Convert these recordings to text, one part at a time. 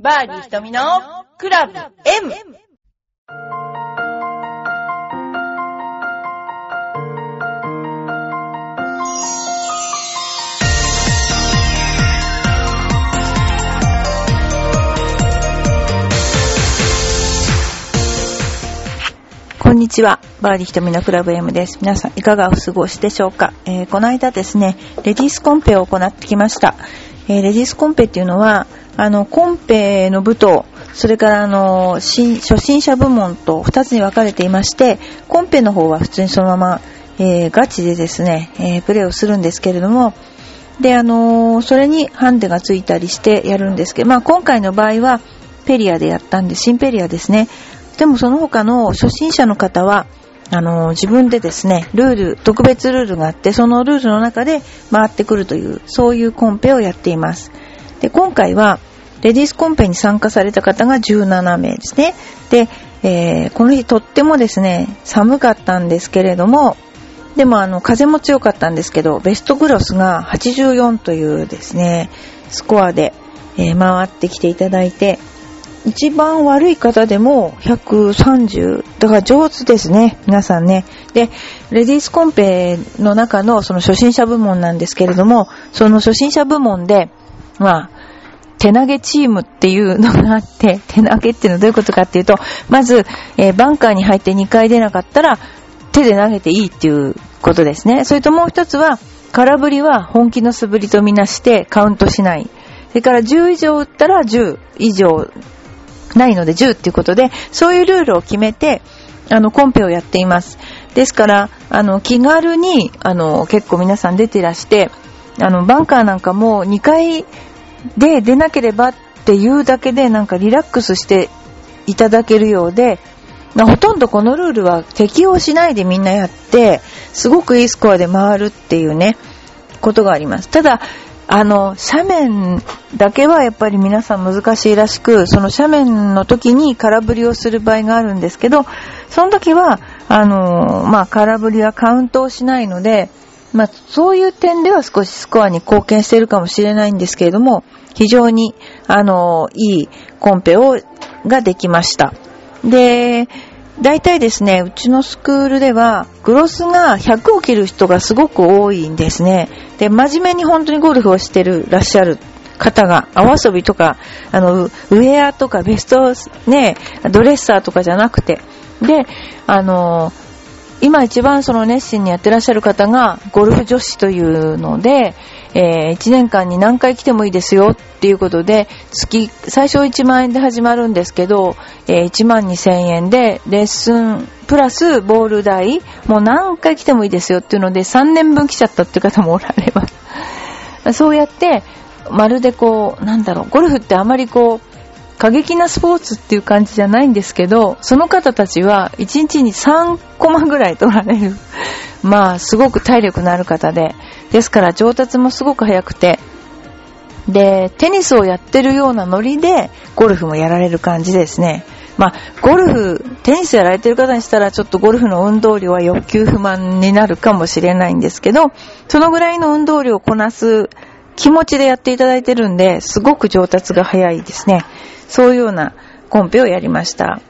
バーディー瞳のクラブ M! こんにちは。バーディー瞳のクラブ M です。皆さんいかがお過ごしでしょうか、えーこの間ですね、レディースコンペを行ってきました。えーレディースコンペっていうのは、あの、コンペの部と、それからあの、初心者部門と2つに分かれていまして、コンペの方は普通にそのまま、えーガチでですね、えープレーをするんですけれども、で、あのーそれにハンデがついたりしてやるんですけど、まあ今回の場合は、ペリアでやったんで、新ペリアですね。でもその他の初心者の方は、あの自分でですね、ルール、特別ルールがあって、そのルールの中で回ってくるという、そういうコンペをやっています。で、今回は、レディースコンペに参加された方が17名ですね。で、えーこの日とってもですね、寒かったんですけれども、でもあの、風も強かったんですけど、ベストグロスが84というですね、スコアで、えー回ってきていただいて、一番悪い方でも130。だから上手ですね。皆さんね。で、レディースコンペの中のその初心者部門なんですけれども、その初心者部門で、まあ、手投げチームっていうのがあって、手投げっていうのはどういうことかっていうと、まず、えーバンカーに入って2回出なかったら、手で投げていいっていうことですね。それともう一つは、空振りは本気の素振りとみなしてカウントしない。それから10以上打ったら10以上ないので10っていうことで、そういうルールを決めて、あの、コンペをやっています。ですから、あの、気軽に、あの、結構皆さん出てらして、あの、バンカーなんかも2回で出なければっていうだけで、なんかリラックスしていただけるようで、まあほとんどこのルールは適用しないでみんなやって、すごくいいスコアで回るっていうね、ことがあります。ただ、あの、斜面だけはやっぱり皆さん難しいらしく、その斜面の時に空振りをする場合があるんですけど、その時は、あの、まあ、空振りはカウントをしないので、まあ、そういう点では少しスコアに貢献しているかもしれないんですけれども、非常に、あの、いいコンペを、ができました。で、大体ですね、うちのスクールでは、グロスが100を切る人がすごく多いんですね。で、真面目に本当にゴルフをしてる、らっしゃる方が、泡遊びとか、あの、ウェアとかベスト、ね、ドレッサーとかじゃなくて、で、あの、今一番その熱心にやってらっしゃる方が、ゴルフ女子というので、え1年間に何回来てもいいですよっていうことで、月、最初1万円で始まるんですけど、え1万2千円で、レッスン、プラスボール代、もう何回来てもいいですよっていうので、3年分来ちゃったっていう方もおられます。そうやって、まるでこう、なんだろう、ゴルフってあまりこう、過激なスポーツっていう感じじゃないんですけど、その方たちは1日に3コマぐらい取られる。まあ、すごく体力のある方で。ですから上達もすごく早くて。で、テニスをやってるようなノリで、ゴルフもやられる感じですね。まあ、ゴルフ、テニスやられてる方にしたら、ちょっとゴルフの運動量は欲求不満になるかもしれないんですけど、そのぐらいの運動量をこなす気持ちでやっていただいてるんで、すごく上達が早いですね。そういうようなコンペをやりました。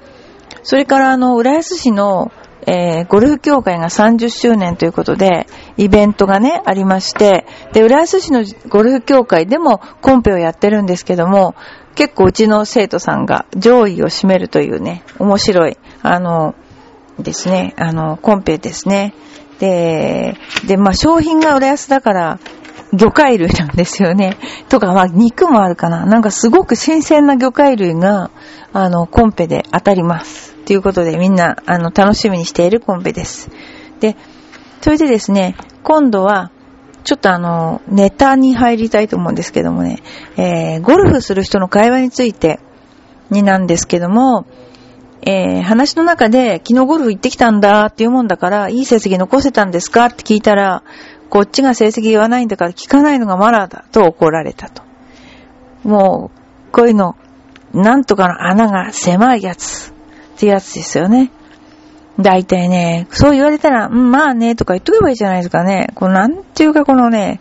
それから、あの、浦安市の、えーゴルフ協会が30周年ということで、イベントがね、ありまして、で、浦安市のゴルフ協会でもコンペをやってるんですけども、結構うちの生徒さんが上位を占めるというね、面白い、あの、ですね、あの、コンペですね。で、で、まあ、商品が浦安だから、魚介類なんですよね。とか、まあ、肉もあるかな。なんかすごく新鮮な魚介類が、あの、コンペで当たります。ということで、みんな、あの、楽しみにしているコンペです。で、それでですね、今度は、ちょっとあの、ネタに入りたいと思うんですけどもね、えー、ゴルフする人の会話についてになんですけども、えー、話の中で、昨日ゴルフ行ってきたんだっていうもんだから、いい成績残せたんですかって聞いたら、こっちが成績言わないんだから聞かないのがマナーだと怒られたと。もう、こういうの、なんとかの穴が狭いやつってやつですよね。大体ね、そう言われたら、うん、まあね、とか言っとけばいいじゃないですかね。このなんていうかこのね、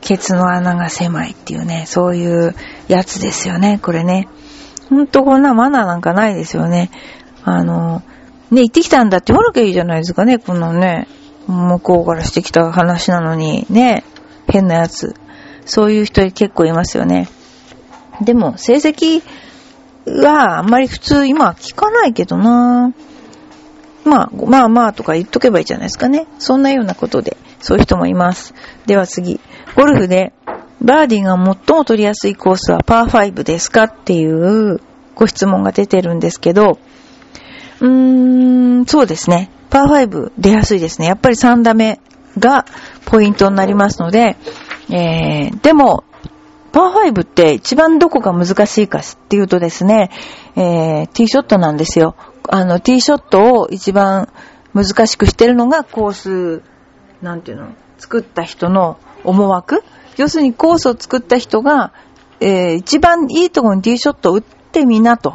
ケツの穴が狭いっていうね、そういうやつですよね、これね。ほんとこんなマナーなんかないですよね。あの、ね、行ってきたんだって言わなきゃいいじゃないですかね、このね、向こうからしてきた話なのに、ね、変なやつ。そういう人結構いますよね。でも、成績はあんまり普通今は聞かないけどなまあ、まあまあとか言っとけばいいじゃないですかね。そんなようなことで、そういう人もいます。では次。ゴルフで、バーディーが最も取りやすいコースはパー5ですかっていうご質問が出てるんですけど、うーん、そうですね。パー5出やすいですね。やっぱり3打目がポイントになりますので、えー、でも、パー5って一番どこが難しいかっていうとですね、えー、ティーショットなんですよ。あの、ティーショットを一番難しくしてるのがコース、なんていうの、作った人の思惑要するにコースを作った人が、えー、一番いいところにティーショットを打ってみなと。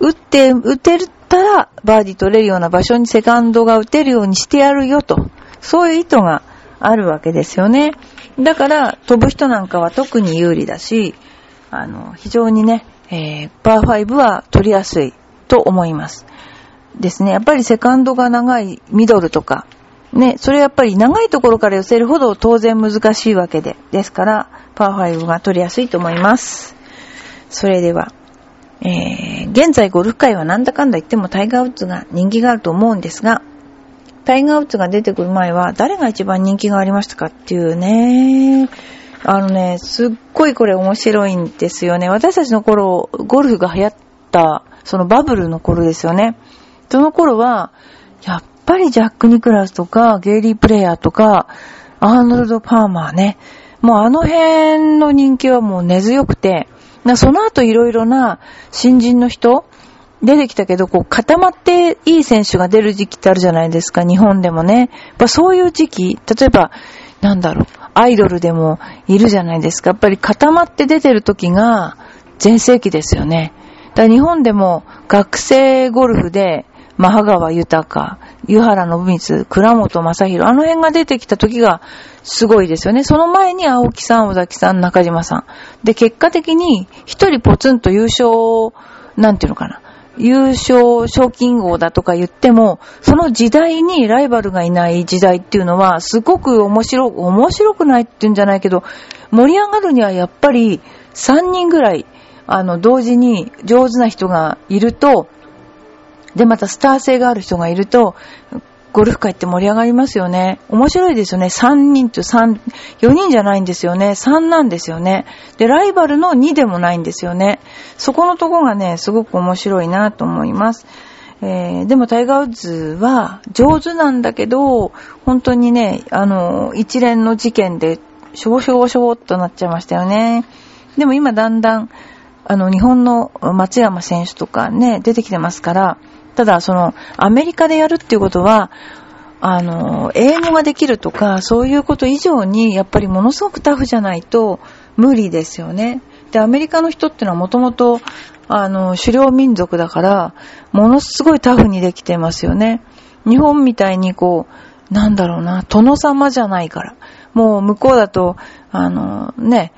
打って、打てるたらバーディー取れるような場所にセカンドが打てるようにしてやるよと。そういう意図があるわけですよね。だから、飛ぶ人なんかは特に有利だし、あの、非常にね、えー、パー5は取りやすいと思います。ですね。やっぱりセカンドが長いミドルとか、ね、それやっぱり長いところから寄せるほど当然難しいわけで、ですから、パー5が取りやすいと思います。それでは、えー、現在ゴルフ界はなんだかんだ言ってもタイガーウッズが人気があると思うんですが、タイガーウッズが出てくる前は誰が一番人気がありましたかっていうね、あのね、すっごいこれ面白いんですよね。私たちの頃、ゴルフが流行った、そのバブルの頃ですよね。その頃は、やっぱりジャック・ニクラスとか、ゲイリー・プレイヤーとか、アーノルド・パーマーね。もうあの辺の人気はもう根強くて、その後いろいろな新人の人、出てきたけど、こう固まっていい選手が出る時期ってあるじゃないですか、日本でもね。やっぱそういう時期、例えば、なんだろう、アイドルでもいるじゃないですか。やっぱり固まって出てる時が全盛期ですよね。だから日本でも学生ゴルフで、マハ川豊、湯原信光、倉本正宏、あの辺が出てきた時がすごいですよね。その前に青木さん、尾崎さん、中島さん。で、結果的に一人ポツンと優勝、なんていうのかな。優勝賞金王だとか言っても、その時代にライバルがいない時代っていうのは、すごく面白く、面白くないっていうんじゃないけど、盛り上がるにはやっぱり3人ぐらい、あの、同時に上手な人がいると、で、またスター性がある人がいると、ゴルフ界って盛り上がりますよね。面白いですよね。3人と3、4人じゃないんですよね。3なんですよね。で、ライバルの2でもないんですよね。そこのとこがね、すごく面白いなと思います。えー、でもタイガー・ウッズは上手なんだけど、本当にね、あの、一連の事件で、しょぼしょぼしょぼっとなっちゃいましたよね。でも今だんだん、あの、日本の松山選手とかね、出てきてますから、ただ、その、アメリカでやるっていうことは、あの、英語ができるとか、そういうこと以上に、やっぱりものすごくタフじゃないと無理ですよね。で、アメリカの人ってのはもともと、あの、狩猟民族だから、ものすごいタフにできてますよね。日本みたいにこう、なんだろうな、殿様じゃないから。もう向こうだと、あの、ね、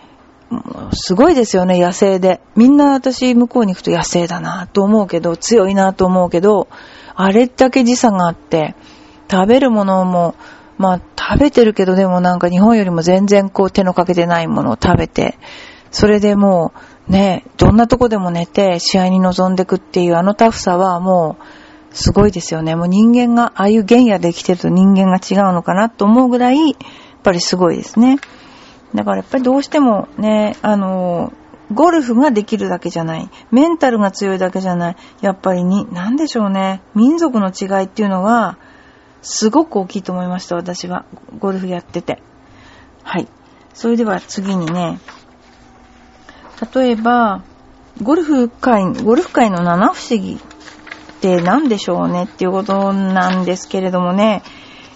すごいですよね、野生で。みんな私向こうに行くと野生だなと思うけど、強いなと思うけど、あれだけ時差があって、食べるものも、まあ食べてるけどでもなんか日本よりも全然こう手のかけてないものを食べて、それでもうね、どんなとこでも寝て試合に臨んでくっていうあのタフさはもうすごいですよね。もう人間が、ああいう原野で生きてると人間が違うのかなと思うぐらい、やっぱりすごいですね。だからやっぱりどうしてもね、あの、ゴルフができるだけじゃない。メンタルが強いだけじゃない。やっぱりに、なんでしょうね。民族の違いっていうのは、すごく大きいと思いました、私は。ゴルフやってて。はい。それでは次にね、例えば、ゴルフ界、ゴルフ界の七不思議って何でしょうねっていうことなんですけれどもね、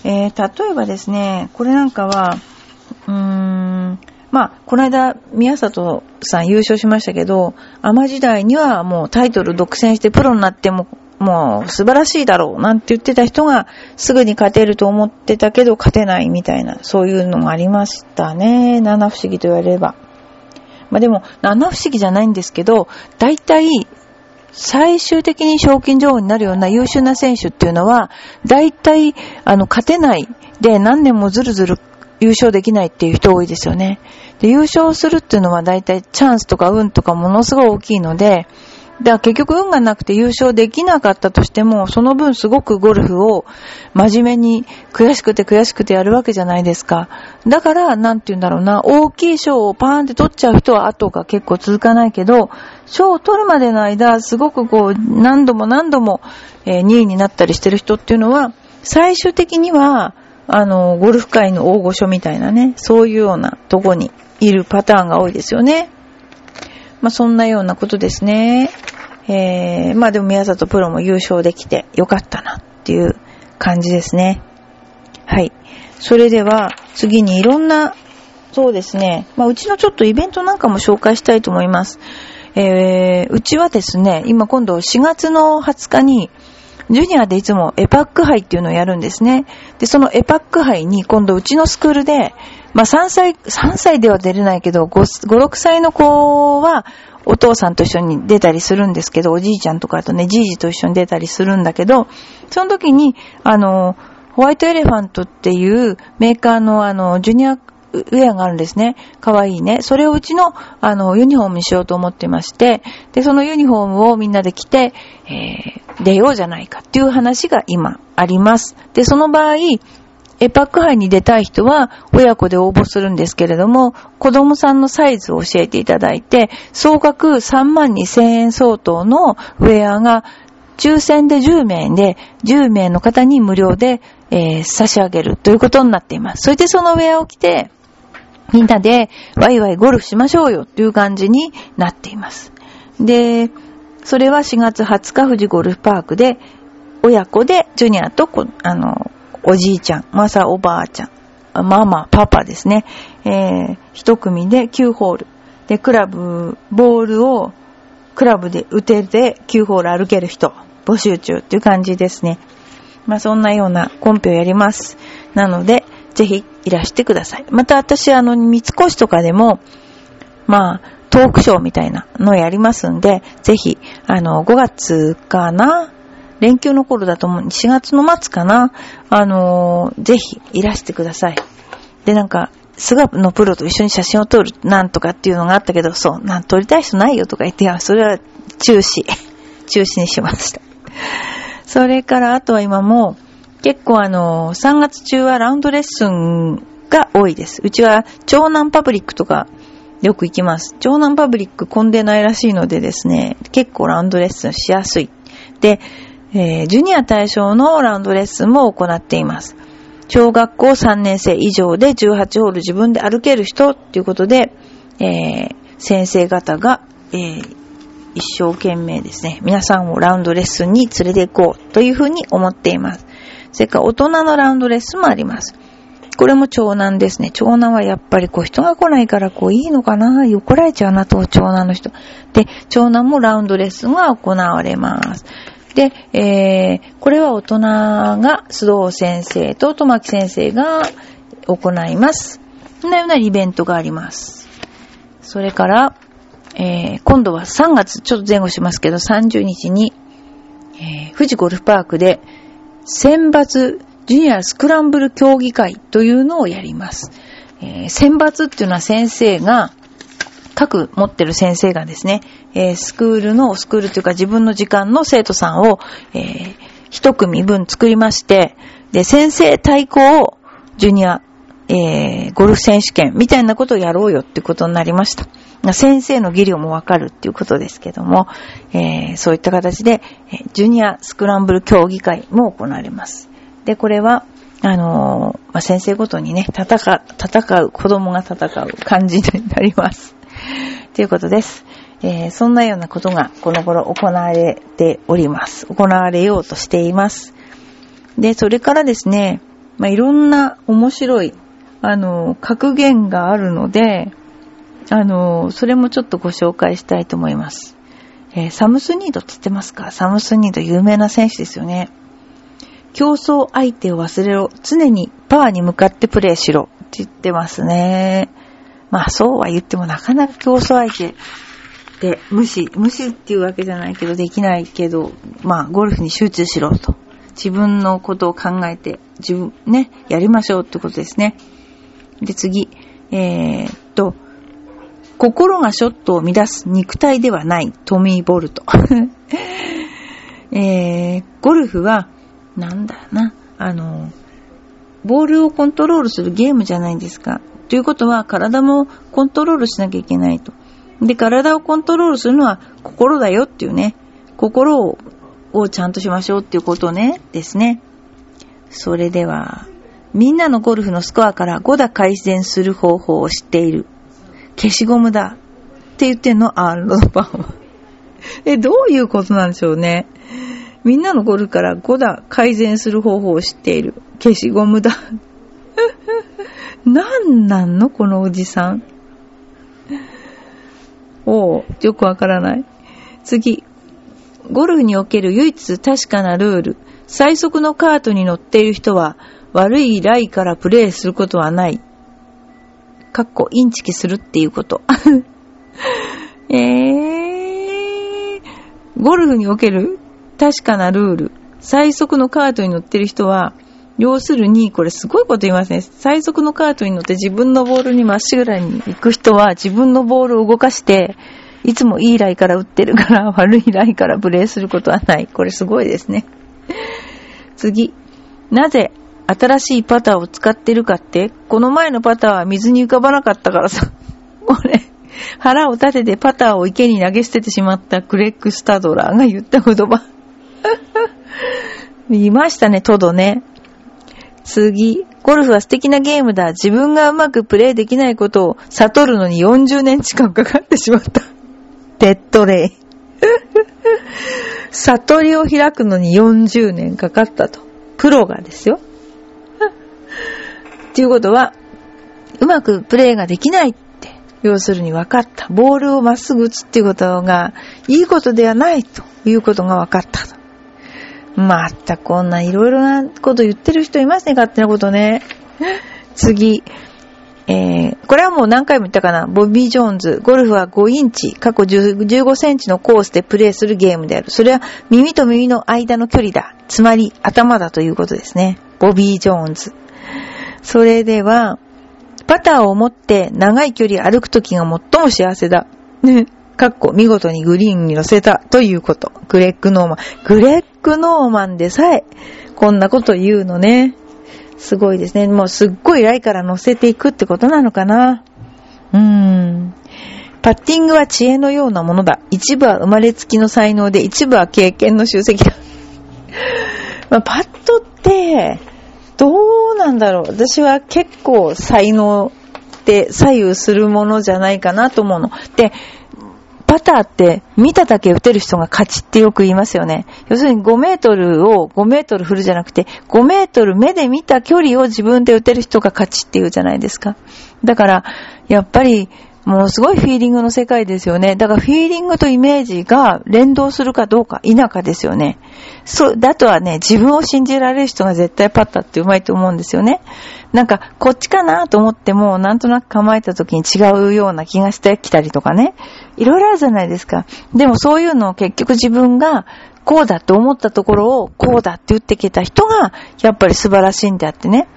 えー、例えばですね、これなんかは、うーん、まあ、この間、宮里さん優勝しましたけど、アマ時代にはもうタイトル独占してプロになってももう素晴らしいだろうなんて言ってた人がすぐに勝てると思ってたけど勝てないみたいな、そういうのもありましたね。七不思議と言われれば。まあでも、七不思議じゃないんですけど、大体、最終的に賞金女王になるような優秀な選手っていうのは、大体、あの、勝てないで何年もずるずる優勝できないっていう人多いですよね。で、優勝するっていうのは大体チャンスとか運とかものすごい大きいので、だから結局運がなくて優勝できなかったとしても、その分すごくゴルフを真面目に悔しくて悔しくてやるわけじゃないですか。だから、なんて言うんだろうな、大きい賞をパーンって取っちゃう人は後が結構続かないけど、賞を取るまでの間、すごくこう、何度も何度も、2位になったりしてる人っていうのは、最終的には、あの、ゴルフ界の大御所みたいなね、そういうようなとこにいるパターンが多いですよね。まあ、そんなようなことですね。えー、まあでも宮里プロも優勝できてよかったなっていう感じですね。はい。それでは次にいろんな、そうですね。まあうちのちょっとイベントなんかも紹介したいと思います。えー、うちはですね、今今度4月の20日に、ジュニアでいつもエパック杯っていうのをやるんですね。で、そのエパック杯に今度うちのスクールで、まあ3歳、3歳では出れないけど、5、5 6歳の子はお父さんと一緒に出たりするんですけど、おじいちゃんとかとね、じいじと一緒に出たりするんだけど、その時に、あの、ホワイトエレファントっていうメーカーのあの、ジュニアウェアがあるんですね。かわいいね。それをうちの、あの、ユニフォームにしようと思ってまして、で、そのユニフォームをみんなで着て、えー、出ようじゃないかっていう話が今あります。で、その場合、エパック杯に出たい人は親子で応募するんですけれども、子供さんのサイズを教えていただいて、総額3万2千円相当のウェアが抽選で10名で、10名の方に無料で、えー、差し上げるということになっています。それでそのウェアを着て、みんなでワイワイゴルフしましょうよっていう感じになっています。で、それは4月20日富士ゴルフパークで、親子でジュニアとあの、おじいちゃん、まさおばあちゃん、ママ、パパですね。えー、一組で9ホール。で、クラブ、ボールをクラブで打てて9ホール歩ける人、募集中っていう感じですね。まあそんなようなコンペをやります。なので、ぜひいらしてください。また私、あの、三越とかでも、まあ、トークショーみたいなのをやりますんで、ぜひ、あの、5月かな？連休の頃だと思う。4月の末かな？あのー、ぜひいらしてください。で、なんか、菅のプロと一緒に写真を撮るなんとかっていうのがあったけど、そう、なん撮りたい人ないよとか言って、いや、それは中止。中止にしました。それからあとは今も、結構あの、3月中はラウンドレッスンが多いです。うちは長南パブリックとかよく行きます。長南パブリック混んでないらしいのでですね、結構ラウンドレッスンしやすい。で、えー、ジュニア対象のラウンドレッスンも行っています。小学校3年生以上で18ホール自分で歩ける人っていうことで、えー、先生方が、えー、一生懸命ですね、皆さんをラウンドレッスンに連れて行こうというふうに思っています。それから大人のラウンドレッスンもあります。これも長男ですね。長男はやっぱりこう人が来ないからこういいのかな？怒られちゃうなと、長男の人。で、長男もラウンドレッスンが行われます。で、えー、これは大人が須藤先生と玉木先生が行います。こんなようなイベントがあります。それから、えー、今度は3月、ちょっと前後しますけど、30日に、えー、富士ゴルフパークで、選抜ジュニアスクランブル競技会というのをやります。えー、選抜っていうのは先生が、各持ってる先生がですね、えー、スクールの、スクールというか自分の時間の生徒さんを、えー、一組分作りまして、で、先生対抗をジュニア、えー、ゴルフ選手権みたいなことをやろうよってことになりました。先生の技量もわかるっていうことですけども、えー、そういった形で、ジュニアスクランブル競技会も行われます。で、これは、あのー、まあ、先生ごとにね、戦、戦う、子供が戦う感じになります。ということです。えー、そんなようなことがこの頃行われております。行われようとしています。で、それからですね、まあ、いろんな面白い、あの、格言があるので、あの、それもちょっとご紹介したいと思います。えー、サムスニードって言ってますか？サムスニード有名な選手ですよね。競争相手を忘れろ。常にパワーに向かってプレーしろ。って言ってますね。まあそうは言ってもなかなか競争相手で無視、無視っていうわけじゃないけどできないけど、まあゴルフに集中しろと。自分のことを考えて、自分、ね、やりましょうってことですね。で、次、えー、っと、心がショットを乱す肉体ではないトミー・ボルト。えー、ゴルフは、なんだな、あの、ボールをコントロールするゲームじゃないですか。ということは、体もコントロールしなきゃいけないと。で、体をコントロールするのは心だよっていうね、心ををちゃんとしましょうっていうことね、ですね。それでは、みんなのゴルフのスコアから5打改善する方法を知っている。消しゴムだ。って言ってんのアーロパンは。え、どういうことなんでしょうね。みんなのゴルフから5打改善する方法を知っている。消しゴムだ。何なんのこのおじさん。おう、よくわからない。次。ゴルフにおける唯一確かなルール。最速のカートに乗っている人は悪いライからプレーすることはない。かっこインチキするっていうこと。えー、ゴルフにおける確かなルール。最速のカートに乗ってる人は、要するに、これすごいこと言いますね。最速のカートに乗って自分のボールにまっしぐらに行く人は自分のボールを動かして、いつもいいライから打ってるから 悪いライからブレーすることはない。これすごいですね。次。なぜ新しいパターを使ってるかって、この前のパターは水に浮かばなかったからさ。これ、腹を立ててパターを池に投げ捨ててしまったクレック・スタドラーが言った言葉。いましたね、トドね。次。ゴルフは素敵なゲームだ。自分がうまくプレイできないことを悟るのに40年近くかかってしまった。デッドレイ。悟りを開くのに40年かかったと。プロがですよ。っていうことは、うまくプレイができないって、要するに分かった。ボールをまっすぐ打つっていうことが、いいことではないということが分かった。まったくこんないろいろなこと言ってる人いますね、勝手なことね。次。えー、これはもう何回も言ったかな。ボビー・ジョーンズ。ゴルフは5インチ、かっこ15センチのコースでプレーするゲームである。それは耳と耳の間の距離だ。つまり頭だということですね。ボビー・ジョーンズ。それでは、パターを持って長い距離歩くときが最も幸せだ。ね かっこ見事にグリーンに乗せたということ。グレッグ・ノーマン。グレッグ・ノーマンでさえ、こんなこと言うのね。すごいですね。もうすっごいライから乗せていくってことなのかな。うーん。パッティングは知恵のようなものだ。一部は生まれつきの才能で、一部は経験の集積だ。まあ、パットって、どうなんだろう。私は結構才能って左右するものじゃないかなと思うの。で、パターって見ただけ打てる人が勝ちってよく言いますよね。要するに5メートルを5メートル振るじゃなくて、5メートル目で見た距離を自分で打てる人が勝ちっていうじゃないですか。だから、やっぱり、ものすごいフィーリングの世界ですよね。だからフィーリングとイメージが連動するかどうか、否かですよね。そう、だとはね、自分を信じられる人が絶対パッタってうまいと思うんですよね。なんか、こっちかなと思っても、なんとなく構えた時に違うような気がしてきたりとかね。いろいろあるじゃないですか。でもそういうのを結局自分がこうだって思ったところをこうだって言ってきた人がやっぱり素晴らしいんであってね。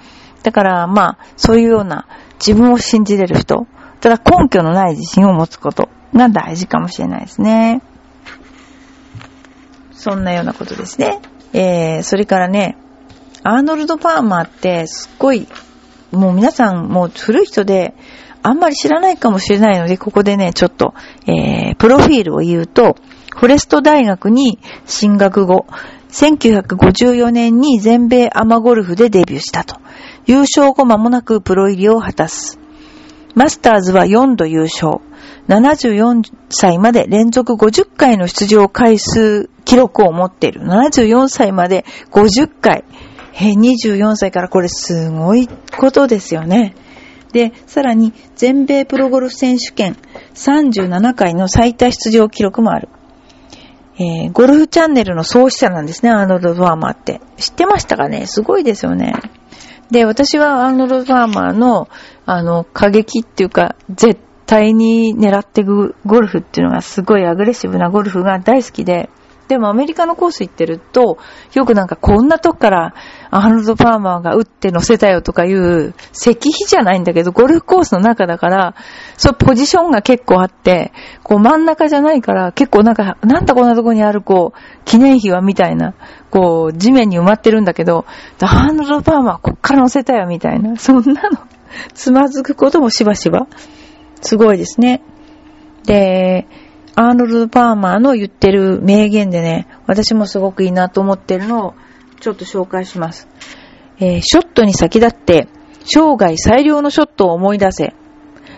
だからまあ、そういうような自分を信じれる人。ただ根拠のない自信を持つことが大事かもしれないですね。そんなようなことですね。えー、それからね、アーノルド・パーマーってすっごい、もう皆さんもう古い人で、あんまり知らないかもしれないので、ここでね、ちょっと、えー、プロフィールを言うと、フォレスト大学に進学後、1954年に全米アマゴルフでデビューしたと。優勝後間もなくプロ入りを果たす。マスターズは4度優勝。74歳まで連続50回の出場回数記録を持っている。74歳まで50回。24歳からこれすごいことですよね。で、さらに全米プロゴルフ選手権37回の最多出場記録もある。えー、ゴルフチャンネルの創始者なんですね、アーノルド・ファーマーって。知ってましたかね？すごいですよね。で、私はアーノルド・ファーマーの、あの、過激っていうか、絶対に狙っていくゴルフっていうのがすごいアグレッシブなゴルフが大好きで、でもアメリカのコース行ってると、よくなんかこんなとこからアーノルド・パーマーが打って乗せたよとかいう石碑じゃないんだけど、ゴルフコースの中だから、そうポジションが結構あって、こう真ん中じゃないから結構なんか、なんだこんなとこにあるこう、記念碑はみたいな、こう、地面に埋まってるんだけど、アーノルド・パーマーこっから乗せたよみたいな、そんなの、つまずくこともしばしば。すごいですね。で、アーノルド・パーマーの言ってる名言でね、私もすごくいいなと思ってるのをちょっと紹介します。えー、ショットに先立って、生涯最良のショットを思い出せ。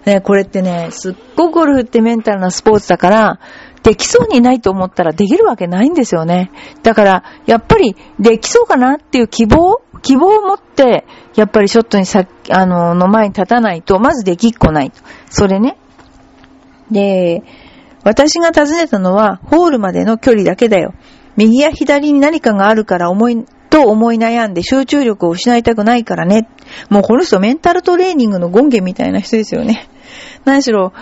ね、これってね、すっごくゴルフってメンタルなスポーツだから、できそうにないと思ったらできるわけないんですよね。だから、やっぱりできそうかなっていう希望希望を持って、やっぱりショットにさ、あの、の前に立たないと、まずできっこないと。それね。で、私が尋ねたのは、ホールまでの距離だけだよ。右や左に何かがあるから思い、と思い悩んで集中力を失いたくないからね。もうこの人メンタルトレーニングの権限みたいな人ですよね。何しろ、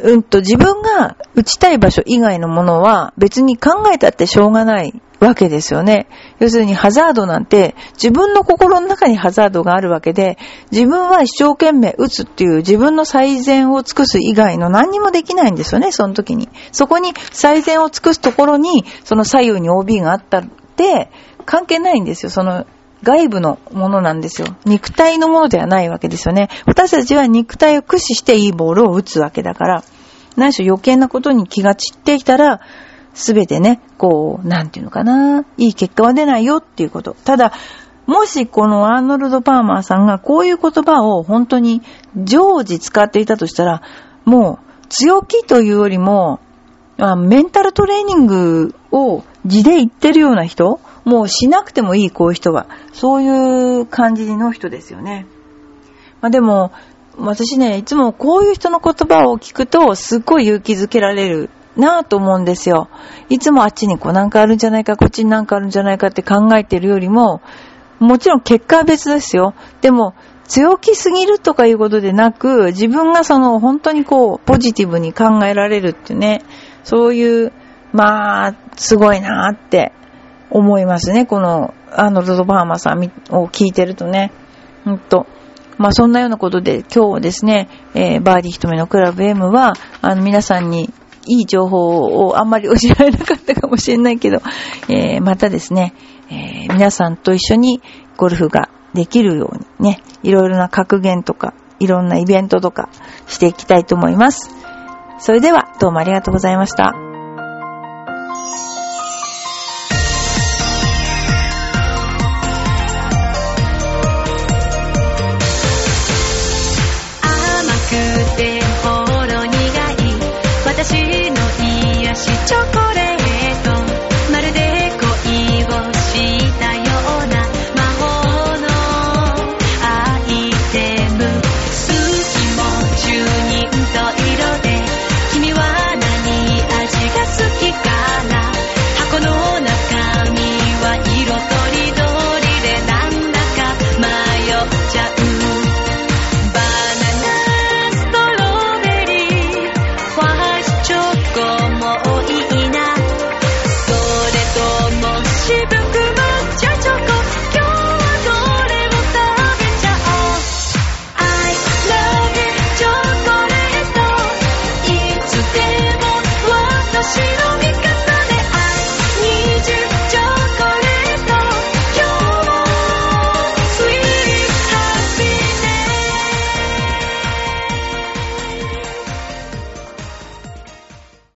うんと自分が打ちたい場所以外のものは別に考えたってしょうがないわけですよね。要するにハザードなんて自分の心の中にハザードがあるわけで、自分は一生懸命打つっていう自分の最善を尽くす以外の何にもできないんですよね、その時に。そこに最善を尽くすところに、その左右に OB があったって、関係ないんですよ、その外部のものなんですよ。肉体のものではないわけですよね。私たちは肉体を駆使していいボールを打つわけだから、何しろ余計なことに気が散ってきたら、すべてね、こう、なんていうのかな、いい結果は出ないよっていうこと。ただ、もしこのアーノルド・パーマーさんがこういう言葉を本当に常時使っていたとしたら、もう強気というよりも、メンタルトレーニングを字で言ってるような人？もうしなくてもいい、こういう人は。そういう感じの人ですよね。まあでも、私ね、いつもこういう人の言葉を聞くと、すっごい勇気づけられるなぁと思うんですよ。いつもあっちにこうなんかあるんじゃないか、こっちになんかあるんじゃないかって考えてるよりも、もちろん結果は別ですよ。でも、強気すぎるとかいうことでなく、自分がその本当にこう、ポジティブに考えられるってね、そういう、まあ、すごいなって思いますね。この、アーノルド・バーマさんを聞いてるとね。ほんと。まあそんなようなことで今日ですね、えー、バーディー瞳のクラブ M は、あの皆さんにいい情報をあんまり教えられなかったかもしれないけど、えー、またですね、えー、皆さんと一緒にゴルフができるようにね、いろいろな格言とか、いろんなイベントとかしていきたいと思います。それでは、どうもありがとうございました。チョコレート